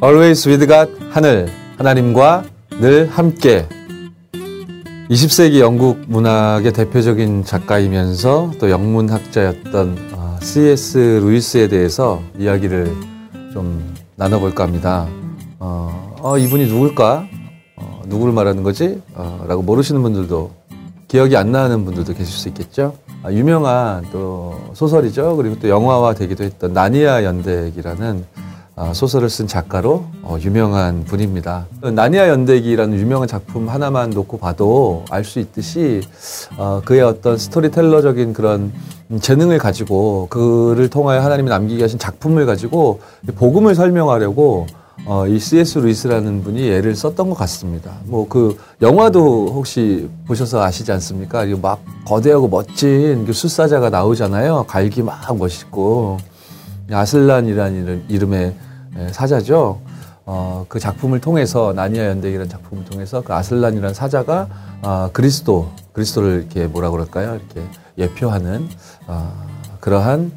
Always with God 하늘 하나님과 늘 함께 20세기 영국 문학의 대표적인 작가이면서 또 영문학자였던 어, C.S. 루이스에 대해서 이야기를 좀 나눠볼까 합니다. 어, 어, 이분이 누굴까? 어, 누구를 말하는 거지? 어, 라고 모르시는 분들도 기억이 안 나는 분들도 계실 수 있겠죠. 아, 유명한 또 소설이죠. 그리고 또 영화화 되기도 했던 나니아 연대기라는 아, 소설을 쓴 작가로 어, 유명한 분입니다. 나니아 연대기라는 유명한 작품 하나만 놓고 봐도 알 수 있듯이 어, 그의 어떤 스토리텔러적인 그런 재능을 가지고 그를 통하여 하나님이 남기게 하신 작품을 가지고 복음을 설명하려고 어, 이 C.S. 루이스라는 분이 애를 썼던 것 같습니다. 뭐 그 영화도 혹시 보셔서 아시지 않습니까? 막 거대하고 멋진 그 술사자가 나오잖아요. 갈기 막 멋있고 아슬란이라는 이름의 예, 사자죠. 어, 그 작품을 통해서 나니아 연대기라는 작품을 통해서 그 아슬란이라는 사자가 어, 그리스도 그리스도를 이렇게 뭐라 그럴까요? 이렇게 예표하는 어, 그러한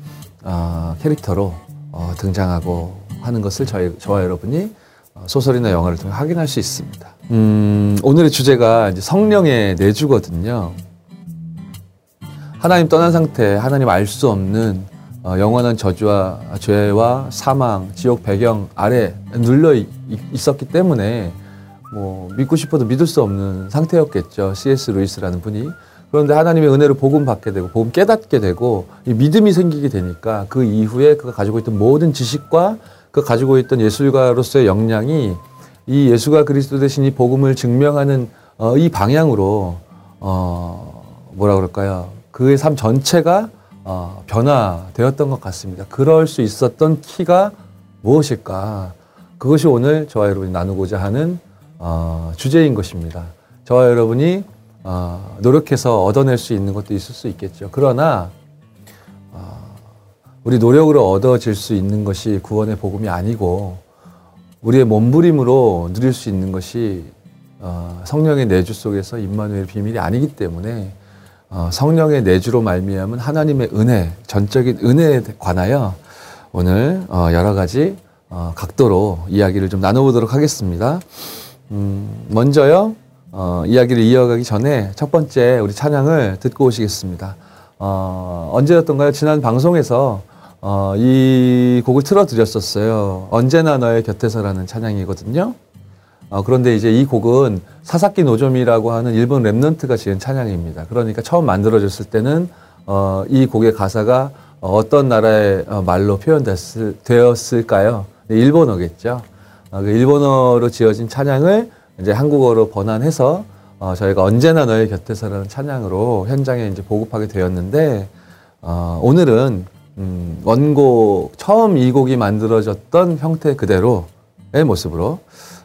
어, 캐릭터로 어, 등장하고 하는 것을 저희, 저와 여러분이 어, 소설이나 영화를 통해 확인할 수 있습니다. 음, 오늘의 주제가 이제 성령의 내주거든요. 하나님 떠난 상태, 하나님 알 수 없는 어, 영원한 저주와 죄와 사망, 지옥 배경 아래 눌려 있었기 때문에 뭐 믿고 싶어도 믿을 수 없는 상태였겠죠. C.S. 루이스라는 분이. 그런데 하나님의 은혜를 복음 받게 되고 복음 깨닫게 되고 믿음이 생기게 되니까 그 이후에 그가 가지고 있던 모든 지식과 그 가지고 있던 예술가로서의 역량이 이 예수가 그리스도 대신 이 복음을 증명하는 어, 이 방향으로 어, 뭐라 그럴까요? 그의 삶 전체가 어, 변화되었던 것 같습니다. 그럴 수 있었던 키가 무엇일까? 그것이 오늘 저와 여러분이 나누고자 하는 어, 주제인 것입니다. 저와 여러분이 어, 노력해서 얻어낼 수 있는 것도 있을 수 있겠죠. 그러나 어, 우리 노력으로 얻어질 수 있는 것이 구원의 복음이 아니고 우리의 몸부림으로 누릴 수 있는 것이 어, 성령의 내주 속에서 임마누엘 비밀이 아니기 때문에 어, 성령의 내주로 말미암은 하나님의 은혜, 전적인 은혜에 관하여 오늘 어, 여러 가지 어, 각도로 이야기를 좀 나눠보도록 하겠습니다. 음, 먼저요, 어, 이야기를 이어가기 전에 첫 번째 우리 찬양을 듣고 오시겠습니다. 어, 언제였던가요? 지난 방송에서 어, 이 곡을 틀어드렸었어요. 언제나 너의 곁에서라는 찬양이거든요. 어, 그런데 이제 이 곡은 사사키 노조미라고 하는 일본 랩넌트가 지은 찬양입니다. 그러니까 처음 만들어졌을 때는 어, 이 곡의 가사가 어떤 나라의 어, 말로 표현되었을까요? 네, 일본어겠죠. 어, 그 일본어로 지어진 찬양을 이제 한국어로 번안해서 어, 저희가 언제나 너의 곁에서라는 찬양으로 현장에 이제 보급하게 되었는데 어, 오늘은 음, 원곡 처음 이 곡이 만들어졌던 형태 그대로의 모습으로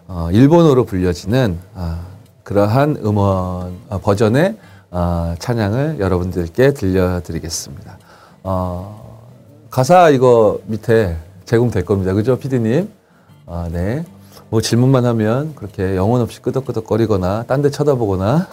어, 일본어로 불려지는 어, 그러한 음원 어, 버전의 어, 찬양을 여러분들께 들려드리겠습니다. 어, 가사 이거 밑에 제공될 겁니다. 그죠, 피디님? 아, 네. 뭐 질문만 하면 그렇게 영혼 없이 끄덕끄덕거리거나 딴 데 쳐다보거나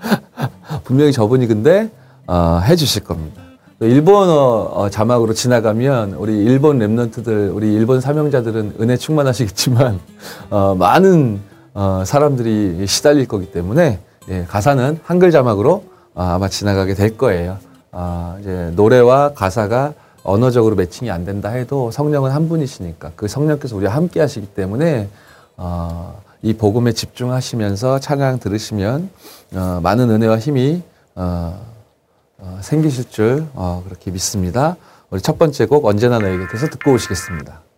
분명히 저분이 근데 어, 해주실 겁니다. 일본어 어, 자막으로 지나가면 우리 일본 랩런트들, 우리 일본 사명자들은 은혜 충만하시겠지만 어, 많은 어, 사람들이 시달릴 거기 때문에 예, 가사는 한글 자막으로 어, 아마 지나가게 될 거예요. 어, 이제 노래와 가사가 언어적으로 매칭이 안 된다 해도 성령은 한 분이시니까 그 성령께서 우리와 함께 하시기 때문에 어, 이 복음에 집중하시면서 찬양 들으시면 어, 많은 은혜와 힘이 어, 어, 생기실 줄 어, 그렇게 믿습니다. 우리 첫 번째 곡 언제나 너에게 대해서 듣고 오시겠습니다.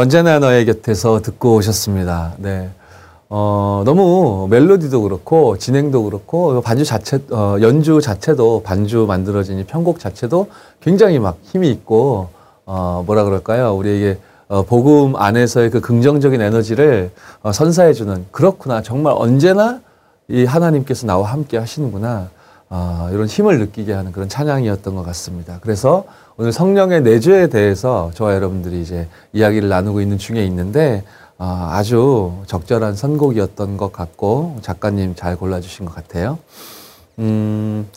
언제나 너의 곁에서 듣고 오셨습니다. 네. 어, 너무 멜로디도 그렇고, 진행도 그렇고, 반주 자체, 어, 연주 자체도, 반주 만들어진 이 편곡 자체도 굉장히 막 힘이 있고, 어, 뭐라 그럴까요? 우리에게 어, 복음 안에서의 그 긍정적인 에너지를 어, 선사해주는, 그렇구나. 정말 언제나 이 하나님께서 나와 함께 하시는구나. 어, 이런 힘을 느끼게 하는 그런 찬양이었던 것 같습니다. 그래서 오늘 성령의 내주에 대해서 저와 여러분들이 이제 이야기를 나누고 있는 중에 있는데 어, 아주 적절한 선곡이었던 것 같고 작가님 잘 골라주신 것 같아요. 음,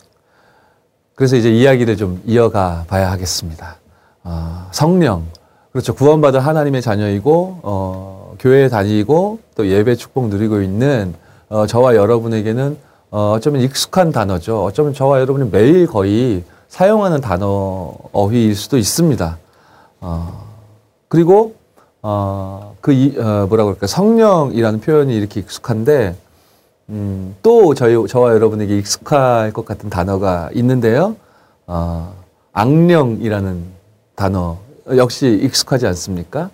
그래서 이제 이야기를 좀 이어가 봐야 하겠습니다. 어, 성령 그렇죠 구원받은 하나님의 자녀이고 어, 교회에 다니고 또 예배 축복 누리고 있는 어, 저와 여러분에게는 어, 어쩌면 익숙한 단어죠. 어쩌면 저와 여러분이 매일 거의 사용하는 단어 어휘일 수도 있습니다. 어, 그리고 어, 그 이, 어, 뭐라 그럴까 성령이라는 표현이 이렇게 익숙한데 음, 또 저희 저와 여러분에게 익숙할 것 같은 단어가 있는데요. 어, 악령이라는 단어 역시 익숙하지 않습니까?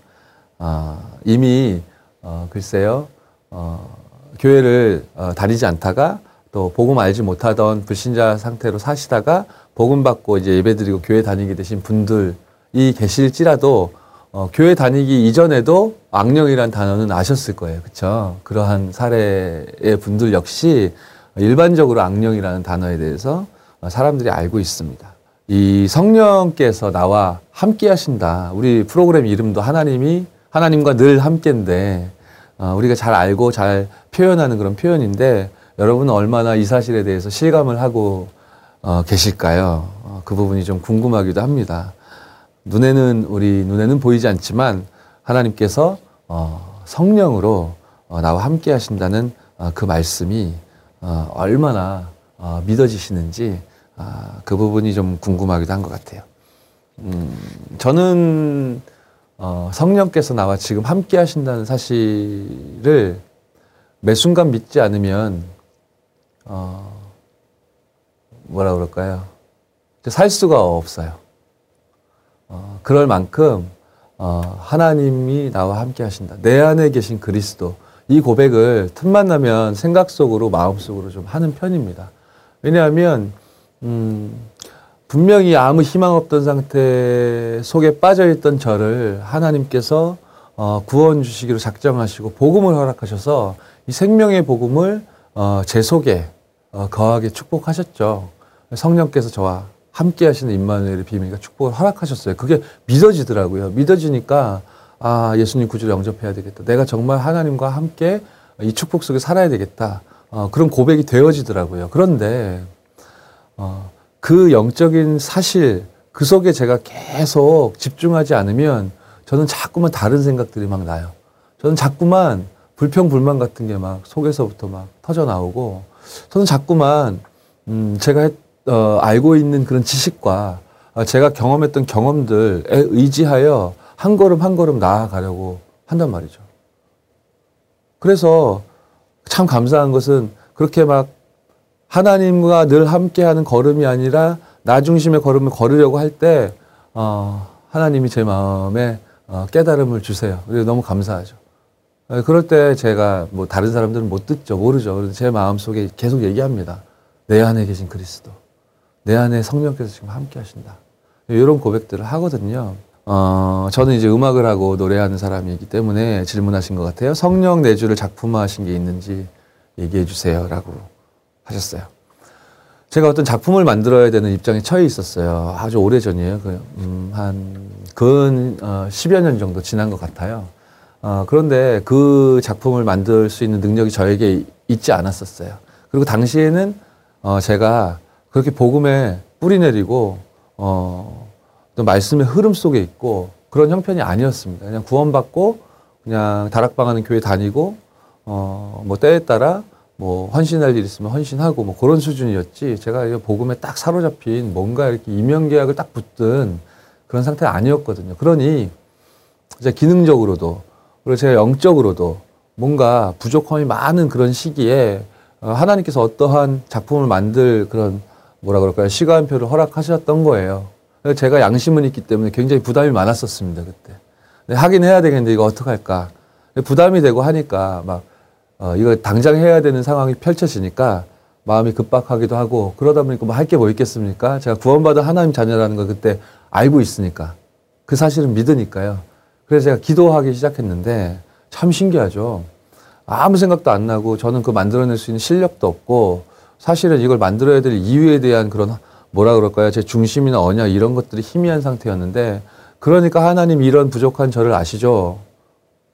어, 이미 어, 글쎄요 어, 교회를 어, 다니지 않다가 또 복음 알지 못하던 불신자 상태로 사시다가 복음 받고 이제 예배드리고 교회 다니게 되신 분들이 계실지라도 어, 교회 다니기 이전에도 악령이란 단어는 아셨을 거예요. 그렇죠? 그러한 사례의 분들 역시 일반적으로 악령이라는 단어에 대해서 사람들이 알고 있습니다. 이 성령께서 나와 함께 하신다. 우리 프로그램 이름도 하나님이 하나님과 늘 함께인데 어, 우리가 잘 알고 잘 표현하는 그런 표현인데 여러분은 얼마나 이 사실에 대해서 실감을 하고 어, 계실까요? 어, 그 부분이 좀 궁금하기도 합니다. 눈에는 우리 눈에는 보이지 않지만 하나님께서 어, 성령으로 어, 나와 함께 하신다는 어, 그 말씀이 어, 얼마나 어, 믿어지시는지 아, 그 부분이 좀 궁금하기도 한 것 같아요. 음, 저는 어, 성령께서 나와 지금 함께 하신다는 사실을 매 순간 믿지 않으면 어, 뭐라 그럴까요? 살 수가 없어요. 어, 그럴 만큼 어, 하나님이 나와 함께 하신다. 내 안에 계신 그리스도. 이 고백을 틈만 나면 생각 속으로 마음 속으로 좀 하는 편입니다. 왜냐하면 음, 분명히 아무 희망 없던 상태 속에 빠져 있던 저를 하나님께서 어, 구원 주시기로 작정하시고 복음을 허락하셔서 이 생명의 복음을 어, 제 속에 어, 거하게 축복하셨죠. 성령께서 저와 함께 하시는 임마누엘의 비밀과 축복을 허락하셨어요. 그게 믿어지더라고요. 믿어지니까 아 예수님 구주를 영접해야 되겠다. 내가 정말 하나님과 함께 이 축복 속에 살아야 되겠다. 어, 그런 고백이 되어지더라고요. 그런데 어, 그 영적인 사실 그 속에 제가 계속 집중하지 않으면 저는 자꾸만 다른 생각들이 막 나요. 저는 자꾸만 불평 불만 같은 게 막 속에서부터 막 터져 나오고 저는 자꾸만 음 제가 했, 어, 알고 있는 그런 지식과 어, 제가 경험했던 경험들에 의지하여 한 걸음 한 걸음 나아가려고 한단 말이죠. 그래서 참 감사한 것은 그렇게 막 하나님과 늘 함께하는 걸음이 아니라 나 중심의 걸음을 걸으려고 할때 어, 하나님이 제 마음에 어, 깨달음을 주세요. 너무 감사하죠. 어, 그럴 때 제가 뭐 다른 사람들은 못 듣죠, 모르죠. 제 마음 속에 계속 얘기합니다. 내 안에 계신 그리스도, 내 안에 성령께서 지금 함께 하신다. 이런 고백들을 하거든요. 어, 저는 이제 음악을 하고 노래하는 사람이기 때문에 질문하신 것 같아요. 성령 내주를 작품화하신 게 있는지 얘기해 주세요라고 하셨어요. 제가 어떤 작품을 만들어야 되는 입장에 처해 있었어요. 아주 오래 전이에요. 그, 음, 한, 근, 어, 10여 년 정도 지난 것 같아요. 어, 그런데 그 작품을 만들 수 있는 능력이 저에게 있지 않았었어요. 그리고 당시에는, 어, 제가 그렇게 복음에 뿌리 내리고, 어, 또 말씀의 흐름 속에 있고, 그런 형편이 아니었습니다. 그냥 구원받고, 그냥 다락방 하는 교회 다니고, 어, 뭐 때에 따라 뭐 헌신할 일 있으면 헌신하고 뭐 그런 수준이었지 제가 복음에 딱 사로잡힌 뭔가 이렇게 이명계약을 딱 붙든 그런 상태가 아니었거든요. 그러니 이제 기능적으로도 그리고 제가 영적으로도 뭔가 부족함이 많은 그런 시기에 어, 하나님께서 어떠한 작품을 만들 그런 뭐라 그럴까요 시간표를 허락하셨던 거예요. 제가 양심은 있기 때문에 굉장히 부담이 많았었습니다 그때. 하긴 해야 되겠는데 이거 어떡할까. 부담이 되고 하니까 막, 어, 이거 당장 해야 되는 상황이 펼쳐지니까 마음이 급박하기도 하고 그러다 보니까 뭐 할 게 뭐 있겠습니까? 제가 구원받은 하나님 자녀라는 걸 그때 알고 있으니까 그 사실은 믿으니까요. 그래서 제가 기도하기 시작했는데 참 신기하죠. 아무 생각도 안 나고 저는 그 만들어낼 수 있는 실력도 없고 사실은 이걸 만들어야 될 이유에 대한 그런 뭐라 그럴까요? 제 중심이나 언약 이런 것들이 희미한 상태였는데 그러니까 하나님 이런 부족한 저를 아시죠?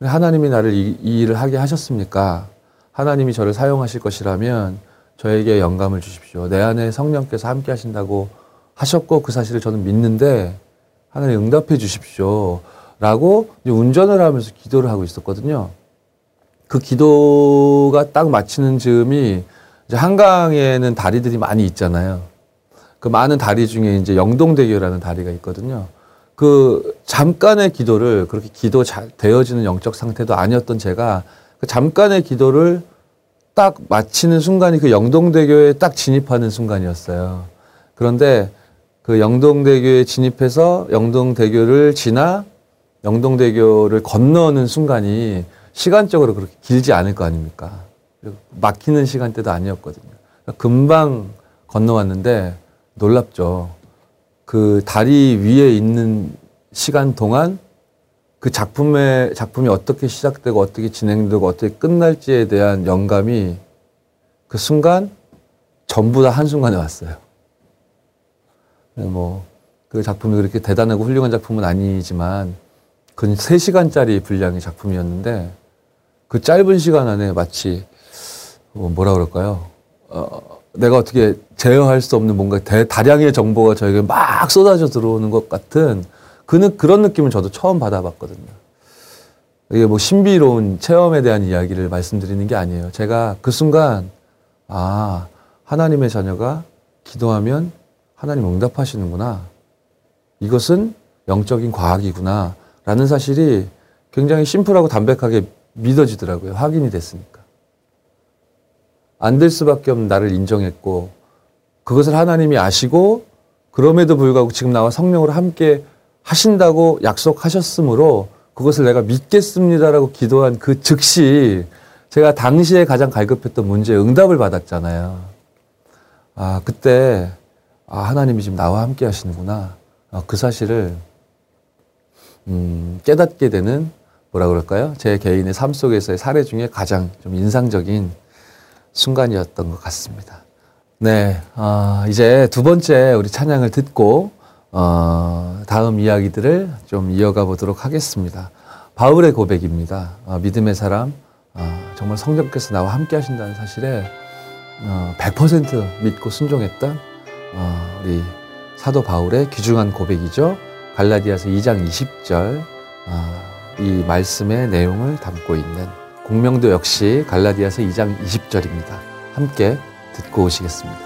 하나님이 나를 이, 이 일을 하게 하셨습니까? 하나님이 저를 사용하실 것이라면 저에게 영감을 주십시오. 내 안에 성령께서 함께 하신다고 하셨고 그 사실을 저는 믿는데 하나님 응답해 주십시오. 라고 운전을 하면서 기도를 하고 있었거든요. 그 기도가 딱 마치는 즈음이 한강에는 다리들이 많이 있잖아요. 그 많은 다리 중에 이제 영동대교라는 다리가 있거든요. 그 잠깐의 기도를 그렇게 기도 잘 되어지는 영적 상태도 아니었던 제가 그 잠깐의 기도를 딱 마치는 순간이 그 영동대교에 딱 진입하는 순간이었어요. 그런데 그 영동대교에 진입해서 영동대교를 지나 영동대교를 건너는 순간이 시간적으로 그렇게 길지 않을 거 아닙니까? 막히는 시간대도 아니었거든요. 금방 건너왔는데 놀랍죠. 그 다리 위에 있는 시간 동안 그 작품의 작품이 어떻게 시작되고 어떻게 진행되고 어떻게 끝날지에 대한 영감이 그 순간 전부 다 한순간에 왔어요. 뭐, 그 작품이 그렇게 대단하고 훌륭한 작품은 아니지만, 근 3시간짜리 분량의 작품이었는데, 그 짧은 시간 안에 마치, 뭐 뭐라 그럴까요? 어, 내가 어떻게 제어할 수 없는 뭔가 대다량의 정보가 저에게 막 쏟아져 들어오는 것 같은 그, 그런 느낌을 저도 처음 받아봤거든요. 이게 뭐 신비로운 체험에 대한 이야기를 말씀드리는 게 아니에요. 제가 그 순간, 아, 하나님의 자녀가 기도하면 하나님 응답하시는구나. 이것은 영적인 과학이구나. 라는 사실이 굉장히 심플하고 담백하게 믿어지더라고요. 확인이 됐으니까. 안 될 수밖에 없는 나를 인정했고, 그것을 하나님이 아시고, 그럼에도 불구하고 지금 나와 성령으로 함께 하신다고 약속하셨으므로 그것을 내가 믿겠습니다라고 기도한 그 즉시 제가 당시에 가장 갈급했던 문제에 응답을 받았잖아요. 아, 그때, 아, 하나님이 지금 나와 함께 하시는구나. 아, 그 사실을, 음, 깨닫게 되는, 뭐라 그럴까요? 제 개인의 삶 속에서의 사례 중에 가장 좀 인상적인 순간이었던 것 같습니다. 네, 아, 이제 두 번째 우리 찬양을 듣고 어, 다음 이야기들을 좀 이어가 보도록 하겠습니다. 바울의 고백입니다. 어, 믿음의 사람, 어, 정말 성령께서 나와 함께 하신다는 사실에 어, 100% 믿고 순종했던 어, 우리 사도 바울의 귀중한 고백이죠. 갈라디아서 2장 20절 어, 이 말씀의 내용을 담고 있는 공명도 역시 갈라디아서 2장 20절입니다. 함께 듣고 오시겠습니다.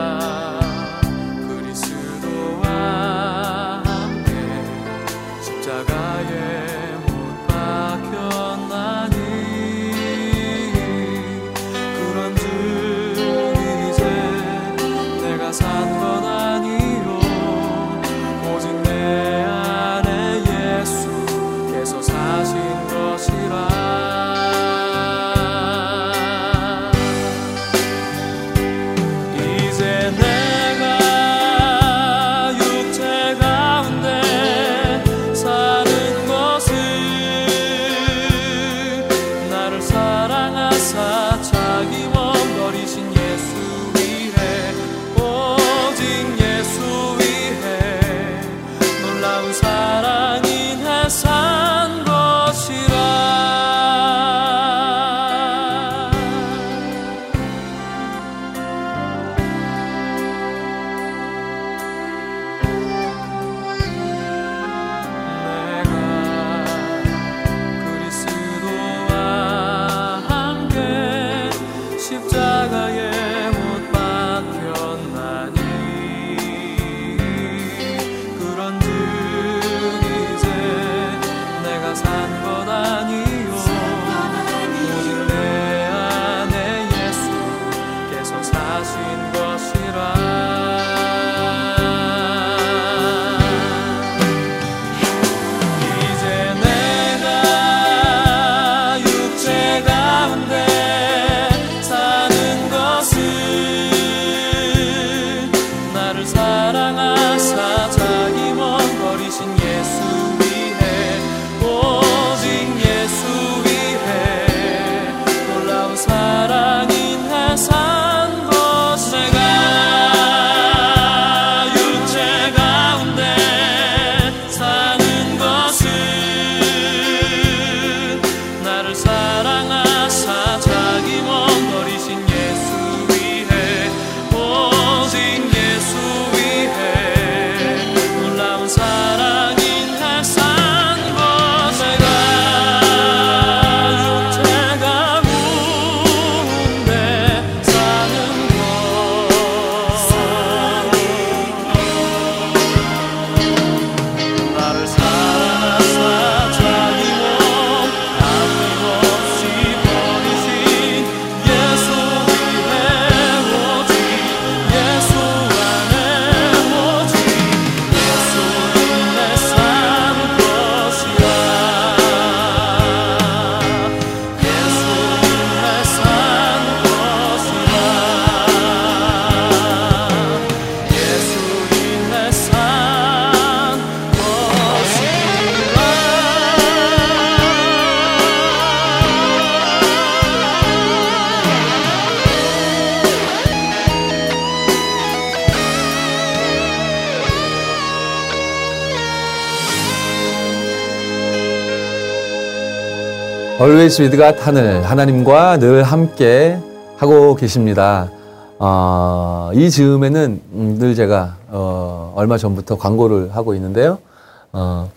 With God 하늘 하나님과 늘 함께 하고 계십니다. 어, 이 즈음에는 음, 늘 제가 어, 얼마 전부터 광고를 하고 있는데요. 어,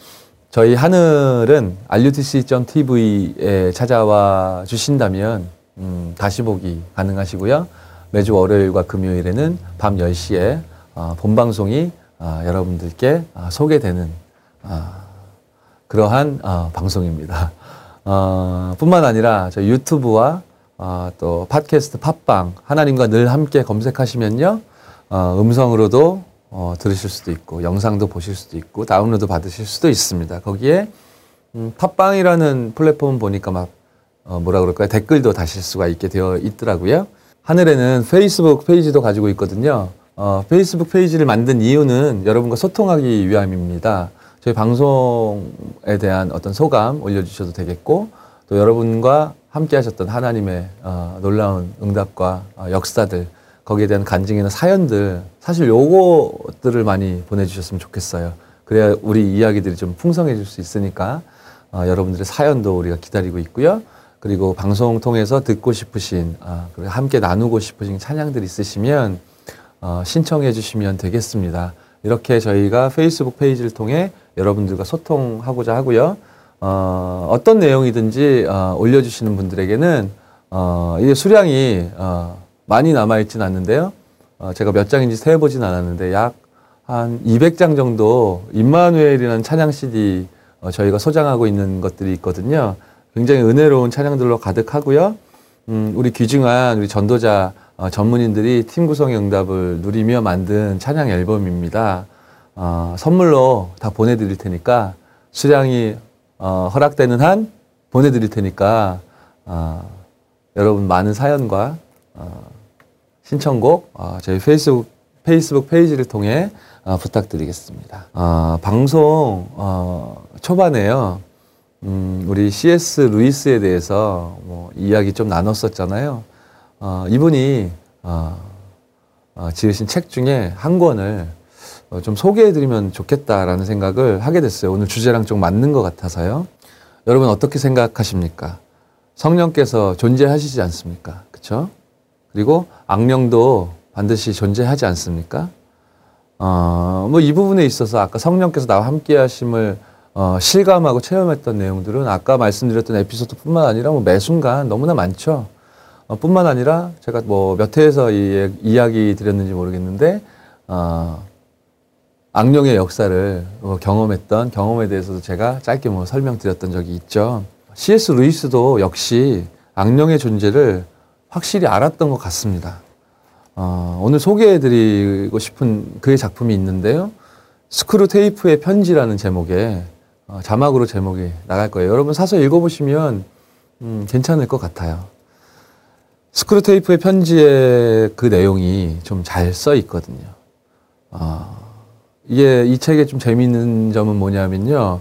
저희 하늘은 rutc.tv에 찾아와 주신다면 음, 다시 보기 가능하시고요. 매주 월요일과 금요일에는 밤 10시에 어, 본방송이 어, 여러분들께 어, 소개되는 어, 그러한 어, 방송입니다. 어, 뿐만 아니라 저 유튜브와 어, 또 팟캐스트 팟빵 하나님과 늘 함께 검색하시면요 어, 음성으로도 어, 들으실 수도 있고 영상도 보실 수도 있고 다운로드 받으실 수도 있습니다. 거기에 음, 팟빵이라는 플랫폼 보니까 막 어, 뭐라 그럴까요 댓글도 다실 수가 있게 되어 있더라고요. 하늘에는 페이스북 페이지도 가지고 있거든요. 어, 페이스북 페이지를 만든 이유는 여러분과 소통하기 위함입니다. 저희 방송에 대한 어떤 소감 올려주셔도 되겠고 또 여러분과 함께 하셨던 하나님의 어, 놀라운 응답과 어, 역사들 거기에 대한 간증이나 사연들 사실 요거들을 많이 보내주셨으면 좋겠어요. 그래야 우리 이야기들이 좀 풍성해질 수 있으니까 어, 여러분들의 사연도 우리가 기다리고 있고요. 그리고 방송 통해서 듣고 싶으신 어, 그리고 함께 나누고 싶으신 찬양들 있으시면 어, 신청해 주시면 되겠습니다. 이렇게 저희가 페이스북 페이지를 통해 여러분들과 소통하고자 하고요. 어, 어떤 내용이든지 어, 올려주시는 분들에게는 어, 이게 수량이 어, 많이 남아있진 않는데요. 어, 제가 몇 장인지 세어보진 않았는데 약 한 200장 정도 임마누엘이라는 찬양 CD 어, 저희가 소장하고 있는 것들이 있거든요. 굉장히 은혜로운 찬양들로 가득하고요. 음, 우리 귀중한 우리 전도자 어, 전문인들이 팀 구성의 응답을 누리며 만든 찬양 앨범입니다. 어, 선물로 다 보내드릴 테니까 수량이 어, 허락되는 한 보내드릴 테니까 어, 여러분 많은 사연과 어, 신청곡 어, 저희 페이스북 페이스북 페이지를 통해 어, 부탁드리겠습니다. 어, 방송 어, 초반에요. 음, 우리 C.S. 루이스에 대해서 뭐 이야기 좀 나눴었잖아요. 어, 이분이 지으신 책 중에 한 권을 어, 좀 소개해드리면 좋겠다라는 생각을 하게 됐어요. 오늘 주제랑 좀 맞는 것 같아서요. 여러분 어떻게 생각하십니까? 성령께서 존재하시지 않습니까? 그쵸? 그리고 악령도 반드시 존재하지 않습니까? 어, 뭐 이 부분에 있어서 아까 성령께서 나와 함께 하심을 어, 실감하고 체험했던 내용들은 아까 말씀드렸던 에피소드뿐만 아니라 뭐 매 순간 너무나 많죠. 어, 뿐만 아니라 제가 뭐 몇 회에서 이, 이야기 드렸는지 모르겠는데 어, 악령의 역사를 어, 경험했던 경험에 대해서도 제가 짧게 뭐 설명드렸던 적이 있죠. C.S. 루이스도 역시 악령의 존재를 확실히 알았던 것 같습니다. 어, 오늘 소개해드리고 싶은 그의 작품이 있는데요. 스크루 테이프의 편지라는 제목의 어, 자막으로 제목이 나갈 거예요. 여러분 사서 읽어보시면 음, 괜찮을 것 같아요. 스크루 테이프의 편지의 그 내용이 좀 잘 써 있거든요. 어, 이게 이 책의 좀 재미있는 점은 뭐냐면요.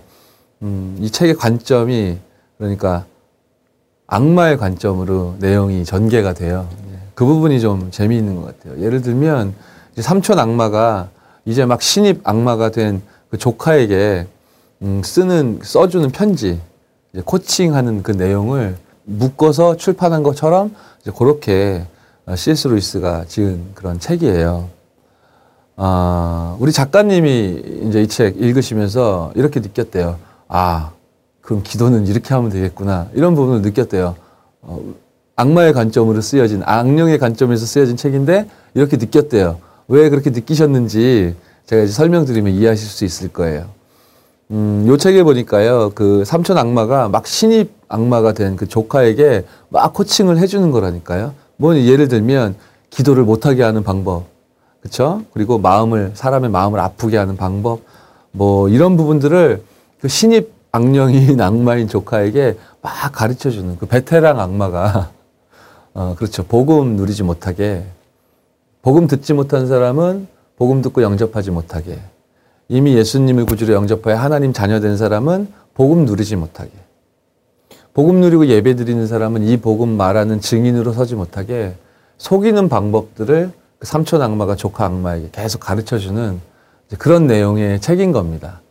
음, 이 책의 관점이 그러니까 악마의 관점으로 내용이 전개가 돼요. 예, 그 부분이 좀 재미있는 것 같아요. 예를 들면 삼촌 악마가 이제 막 신입 악마가 된 그 조카에게 음, 쓰는 써주는 편지, 코칭하는 그 내용을 묶어서 출판한 것처럼 이제 그렇게 C.S. 루이스가 지은 그런 책이에요. 아, 우리 작가님이 이제 이 책 읽으시면서 이렇게 느꼈대요. 아, 그럼 기도는 이렇게 하면 되겠구나. 이런 부분을 느꼈대요. 어, 악마의 관점으로 쓰여진, 악령의 관점에서 쓰여진 책인데 이렇게 느꼈대요. 왜 그렇게 느끼셨는지 제가 이제 설명드리면 이해하실 수 있을 거예요. 음, 요 책에 보니까요, 그 삼촌 악마가 막 신입 악마가 된 그 조카에게 막 코칭을 해주는 거라니까요. 뭐 예를 들면 기도를 못하게 하는 방법, 그렇죠? 그리고 마음을 사람의 마음을 아프게 하는 방법, 뭐 이런 부분들을 그 신입 악령인 악마인 조카에게 막 가르쳐 주는 그 베테랑 악마가 어, 그렇죠. 복음 누리지 못하게 복음 듣지 못한 사람은 복음 듣고 영접하지 못하게 이미 예수님을 구주로 영접하여 하나님 자녀 된 사람은 복음 누리지 못하게 복음 누리고 예배 드리는 사람은 이 복음 말하는 증인으로 서지 못하게 속이는 방법들을 그 삼촌 악마가 조카 악마에게 계속 가르쳐 주는 그런 내용의 책인 겁니다.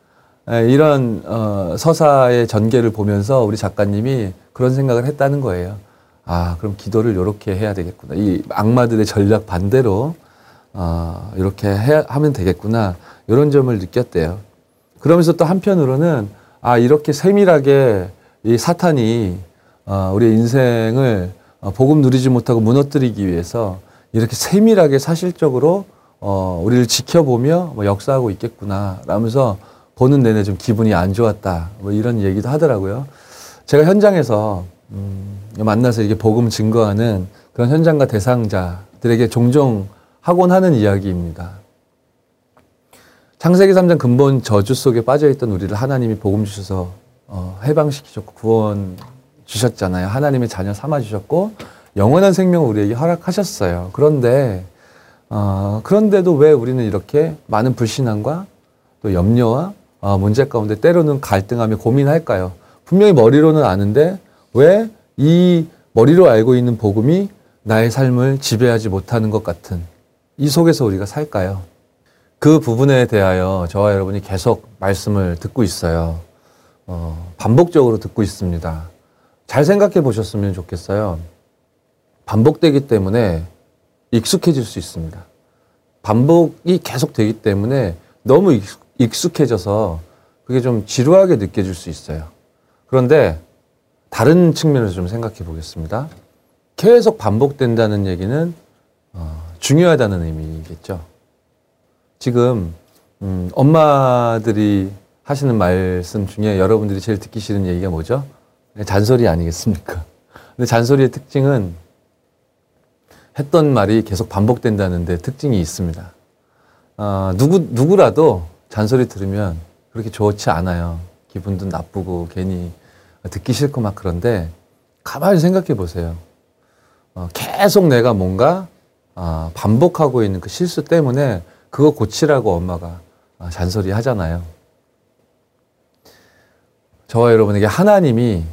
이런 어, 서사의 전개를 보면서 우리 작가님이 그런 생각을 했다는 거예요. 아, 그럼 기도를 이렇게 해야 되겠구나. 이 악마들의 전략 반대로 어, 이렇게 해, 하면 되겠구나. 이런 점을 느꼈대요. 그러면서 또 한편으로는 아, 이렇게 세밀하게 이 사탄이 어, 우리의 인생을 어, 복음 누리지 못하고 무너뜨리기 위해서 이렇게 세밀하게 사실적으로 어, 우리를 지켜보며 뭐 역사하고 있겠구나. 라면서 보는 내내 좀 기분이 안 좋았다. 뭐 이런 얘기도 하더라고요. 제가 현장에서 음, 만나서 이게 복음 증거하는 그런 현장과 대상자들에게 종종 하곤 하는 이야기입니다. 창세기 3장 근본 저주 속에 빠져있던 우리를 하나님이 복음 주셔서 어, 해방시키셨고 구원 주셨잖아요. 하나님의 자녀 삼아 주셨고 영원한 생명을 우리에게 허락하셨어요. 그런데 어, 그런데도 왜 우리는 이렇게 많은 불신앙과 또 염려와 어, 문제 가운데 때로는 갈등하며 고민할까요? 분명히 머리로는 아는데 왜 이 머리로 알고 있는 복음이 나의 삶을 지배하지 못하는 것 같은 이 속에서 우리가 살까요? 그 부분에 대하여 저와 여러분이 계속 말씀을 듣고 있어요. 어, 반복적으로 듣고 있습니다. 잘 생각해 보셨으면 좋겠어요. 반복되기 때문에 익숙해질 수 있습니다. 반복이 계속 되기 때문에 너무 익숙해져서 그게 좀 지루하게 느껴질 수 있어요. 그런데 다른 측면에서 좀 생각해 보겠습니다. 계속 반복된다는 얘기는 어, 중요하다는 의미겠죠. 지금 음, 엄마들이 하시는 말씀 중에 여러분들이 제일 듣기 싫은 얘기가 뭐죠? 잔소리 아니겠습니까? 근데 잔소리의 특징은 했던 말이 계속 반복된다는데 특징이 있습니다. 어, 누구, 누구라도 잔소리 들으면 그렇게 좋지 않아요. 기분도 나쁘고 괜히 듣기 싫고 막 그런데 가만히 생각해 보세요. 어, 계속 내가 뭔가 어, 반복하고 있는 그 실수 때문에 그거 고치라고 엄마가 어, 잔소리 하잖아요. 저와 여러분에게 하나님이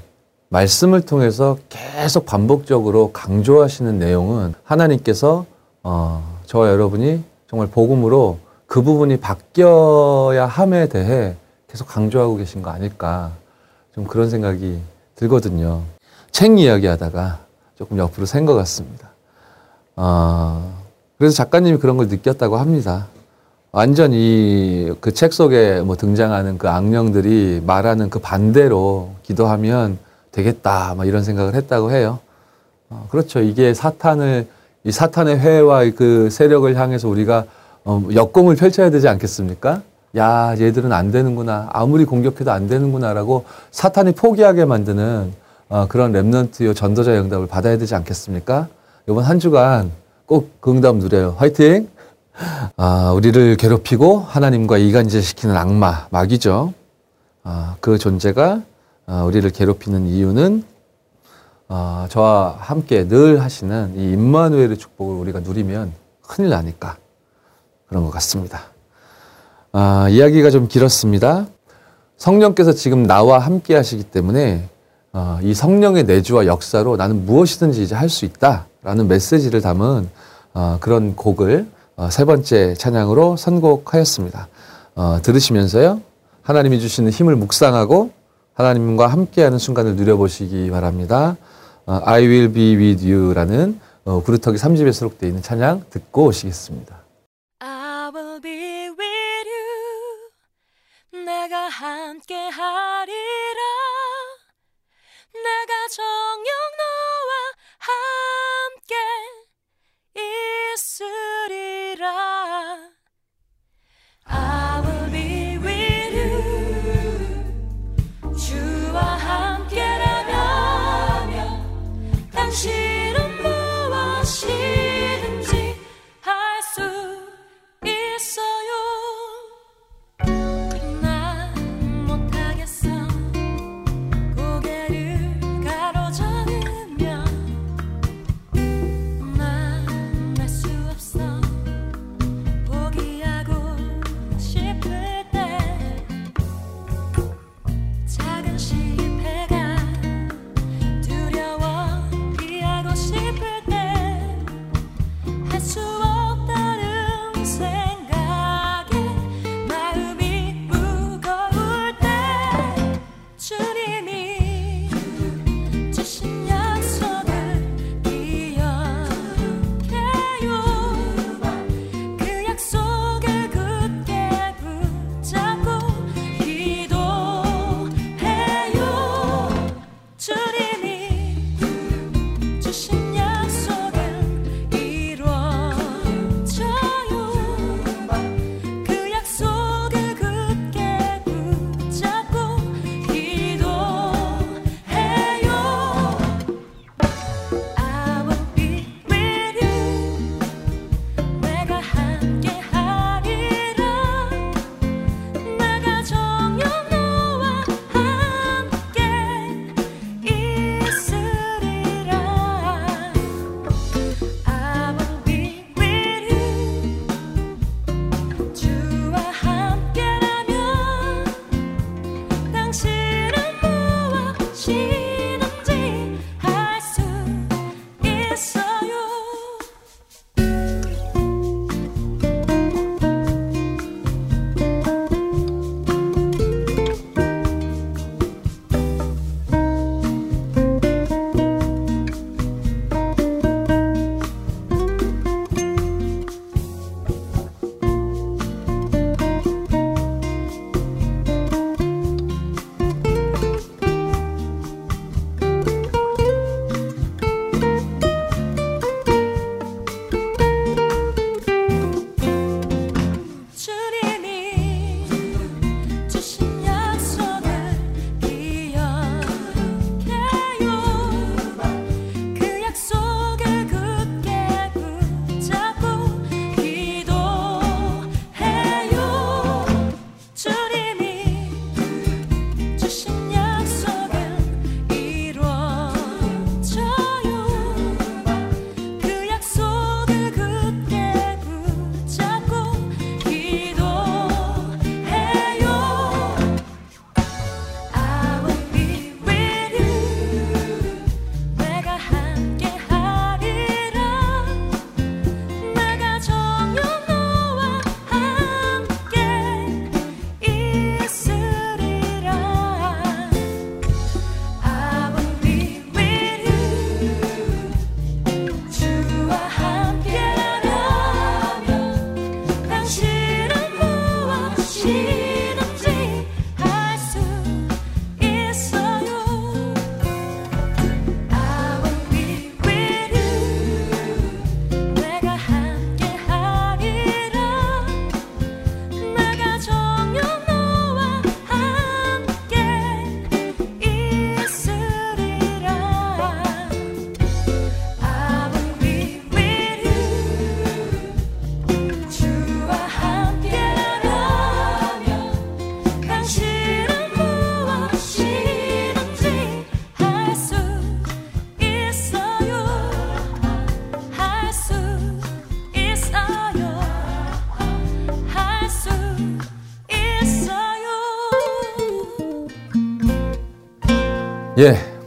말씀을 통해서 계속 반복적으로 강조하시는 내용은 하나님께서 어, 저와 여러분이 정말 복음으로 그 부분이 바뀌어야 함에 대해 계속 강조하고 계신 거 아닐까 좀 그런 생각이 들거든요. 책 이야기 하다가 조금 옆으로 샌 것 같습니다. 어, 그래서 작가님이 그런 걸 느꼈다고 합니다. 완전히 그 책 속에 뭐 등장하는 그 악령들이 말하는 그 반대로 기도하면 되겠다, 막 이런 생각을 했다고 해요. 어, 그렇죠. 이게 사탄을, 이 사탄의 회와 그 세력을 향해서 우리가 어, 역공을 펼쳐야 되지 않겠습니까? 야, 얘들은 안 되는구나. 아무리 공격해도 안 되는구나라고 사탄이 포기하게 만드는 어, 그런 랩넌트요 전도자 응답을 받아야 되지 않겠습니까? 이번 한 주간 꼭 그 응답 누려요. 화이팅! 아, 우리를 괴롭히고 하나님과 이간질시키는 악마, 마귀죠. 아, 그 존재가 아, 우리를 괴롭히는 이유는 아, 저와 함께 늘 하시는 이 임마누엘의 축복을 우리가 누리면 큰일 나니까 그런 것 같습니다. 아, 이야기가 좀 길었습니다. 성령께서 지금 나와 함께 하시기 때문에 어, 이 성령의 내주와 역사로 나는 무엇이든지 이제 할 수 있다라는 메시지를 담은 어, 그런 곡을 어, 세 번째 찬양으로 선곡하였습니다. 어, 들으시면서요 하나님이 주시는 힘을 묵상하고 하나님과 함께하는 순간을 누려보시기 바랍니다. 어, I will be with you라는 어, 구루터기 3집에 수록되어 있는 찬양 듣고 오시겠습니다. I will be with you. 내가 함께 하리라. 내가 정녕 너와 함께 있으리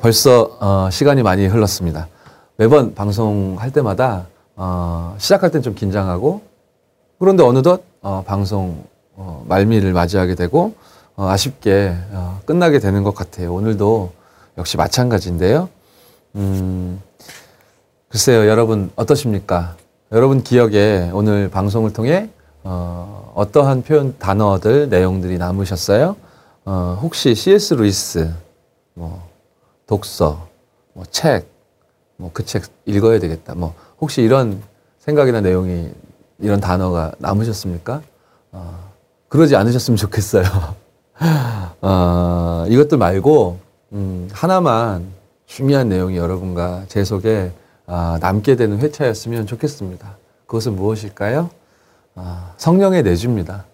벌써 어, 시간이 많이 흘렀습니다. 매번 방송할 때마다 어, 시작할 땐 좀 긴장하고 그런데 어느덧 어, 방송 어, 말미를 맞이하게 되고 어, 아쉽게 어, 끝나게 되는 것 같아요. 오늘도 역시 마찬가지인데요. 음, 글쎄요, 여러분 어떠십니까? 여러분 기억에 오늘 방송을 통해 어, 어떠한 표현 단어들 내용들이 남으셨어요? 어, 혹시 C.S. 루이스 뭐 독서, 뭐 책, 뭐 그 책 읽어야 되겠다. 뭐 혹시 이런 생각이나 내용이 이런 단어가 남으셨습니까? 어, 그러지 않으셨으면 좋겠어요. 어, 이것들 말고 음, 하나만 중요한 내용이 여러분과 제 속에 아, 남게 되는 회차였으면 좋겠습니다. 그것은 무엇일까요? 아, 성령의 내주입니다.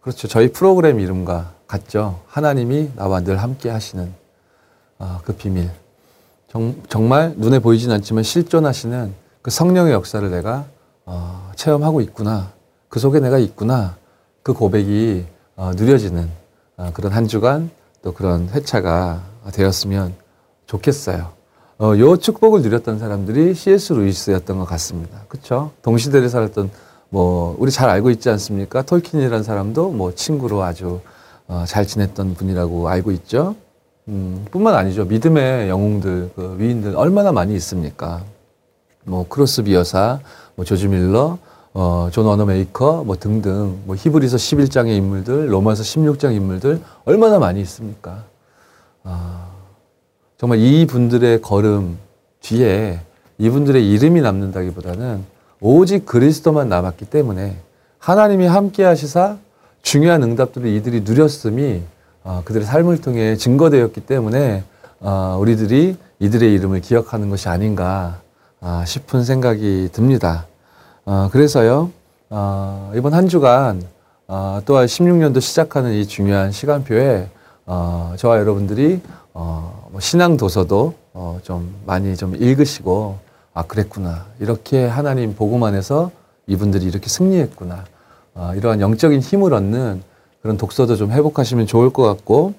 그렇죠. 저희 프로그램 이름과 같죠. 하나님이 나와 늘 함께 하시는 아, 그 비밀. 정, 정말 눈에 보이진 않지만 실존하시는 그 성령의 역사를 내가 어, 체험하고 있구나. 그 속에 내가 있구나. 그 고백이 어, 누려지는 어, 그런 한 주간 또 그런 회차가 되었으면 좋겠어요. 어, 요 축복을 누렸던 사람들이 C.S. 루이스였던 것 같습니다. 그쵸? 동시대를 살았던, 뭐, 우리 잘 알고 있지 않습니까? 톨킨이라는 사람도 뭐 친구로 아주 어, 잘 지냈던 분이라고 알고 있죠? 음, 뿐만 아니죠. 믿음의 영웅들, 그 위인들 얼마나 많이 있습니까? 뭐, 크로스비 여사, 뭐, 조지 뮬러, 어, 존 워너메이커, 뭐 등등, 뭐, 히브리서 11장의 인물들, 로마서 16장 인물들 얼마나 많이 있습니까? 아, 정말 이 분들의 걸음 뒤에 이분들의 이름이 남는다기보다는 오직 그리스도만 남았기 때문에 하나님이 함께 하시사 중요한 응답들을 이들이 누렸음이 어, 그들의 삶을 통해 증거되었기 때문에 어, 우리들이 이들의 이름을 기억하는 것이 아닌가 아, 싶은 생각이 듭니다. 어, 그래서요, 어, 이번 한 주간 어, 또한 16년도 시작하는 이 중요한 시간표에 어, 저와 여러분들이 어, 뭐 신앙 도서도 어, 좀 많이 좀 읽으시고 아 그랬구나 이렇게 하나님 복음 안에서 이분들이 이렇게 승리했구나 어, 이러한 영적인 힘을 얻는 그런 독서도 좀 회복하시면 좋을 것 같고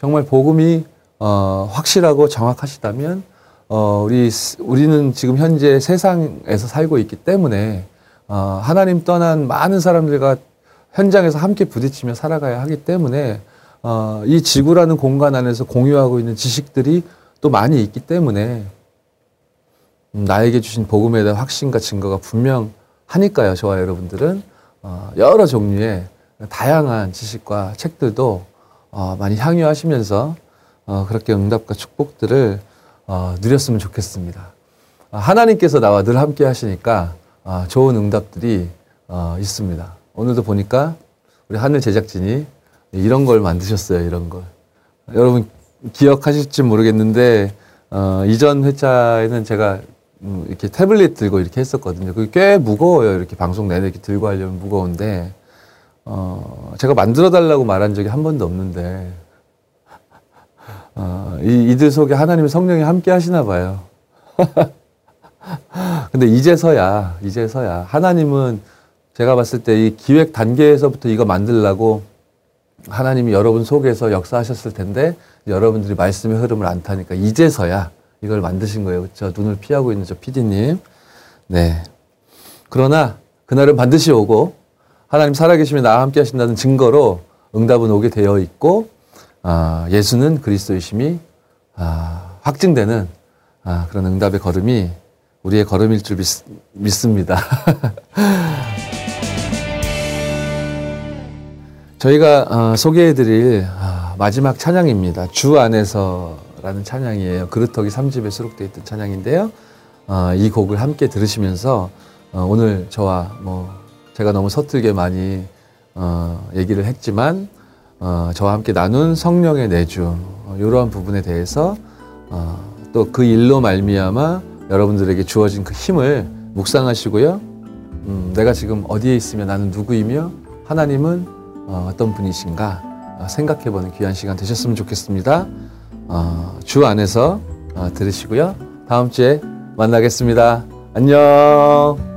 정말 복음이 어, 확실하고 정확하시다면 어, 우리 우리는 지금 현재 세상에서 살고 있기 때문에 어, 하나님 떠난 많은 사람들과 현장에서 함께 부딪히며 살아가야 하기 때문에 어, 이 지구라는 공간 안에서 공유하고 있는 지식들이 또 많이 있기 때문에 음, 나에게 주신 복음에 대한 확신과 증거가 분명 하니까요. 저와 여러분들은 어, 여러 종류의 다양한 지식과 책들도 어, 많이 향유하시면서 어, 그렇게 응답과 축복들을 어, 누렸으면 좋겠습니다. 어, 하나님께서 나와 늘 함께 하시니까 어, 좋은 응답들이 어, 있습니다. 오늘도 보니까 우리 하늘 제작진이 이런 걸 만드셨어요. 이런 걸. 여러분 기억하실지 모르겠는데 어, 이전 회차에는 제가 음, 이렇게 태블릿 들고 이렇게 했었거든요. 그게 꽤 무거워요. 이렇게 방송 내내 이렇게 들고 하려면 무거운데 어, 제가 만들어 달라고 말한 적이 한 번도 없는데 어, 이, 이들 속에 하나님의 성령이 함께 하시나 봐요. 근데 이제서야 이제서야 하나님은 제가 봤을 때 이 기획 단계에서부터 이거 만들라고 하나님이 여러분 속에서 역사하셨을 텐데 여러분들이 말씀의 흐름을 안 타니까 이제서야 이걸 만드신 거예요. 저 눈을 피하고 있는 저 PD님. 네. 그러나 그날은 반드시 오고 하나님 살아계시면 나와 함께 하신다는 증거로 응답은 오게 되어 있고 아, 예수는 그리스도이심이 아, 확증되는 아, 그런 응답의 걸음이 우리의 걸음일 줄 믿, 믿습니다. 저희가 어, 소개해드릴 아, 마지막 찬양입니다. 주 안에서라는 찬양이에요. 그릇터기 3집에 수록되어 있던 찬양인데요. 어, 이 곡을 함께 들으시면서 어, 오늘 저와 뭐 제가 너무 서툴게 많이 어, 얘기를 했지만 어, 저와 함께 나눈 성령의 내주 어, 이러한 부분에 대해서 어, 또 그 일로 말미암아 여러분들에게 주어진 그 힘을 묵상하시고요. 음, 내가 지금 어디에 있으며 나는 누구이며 하나님은 어, 어떤 분이신가 어, 생각해보는 귀한 시간 되셨으면 좋겠습니다. 어, 주 안에서 어, 들으시고요. 다음 주에 만나겠습니다. 안녕.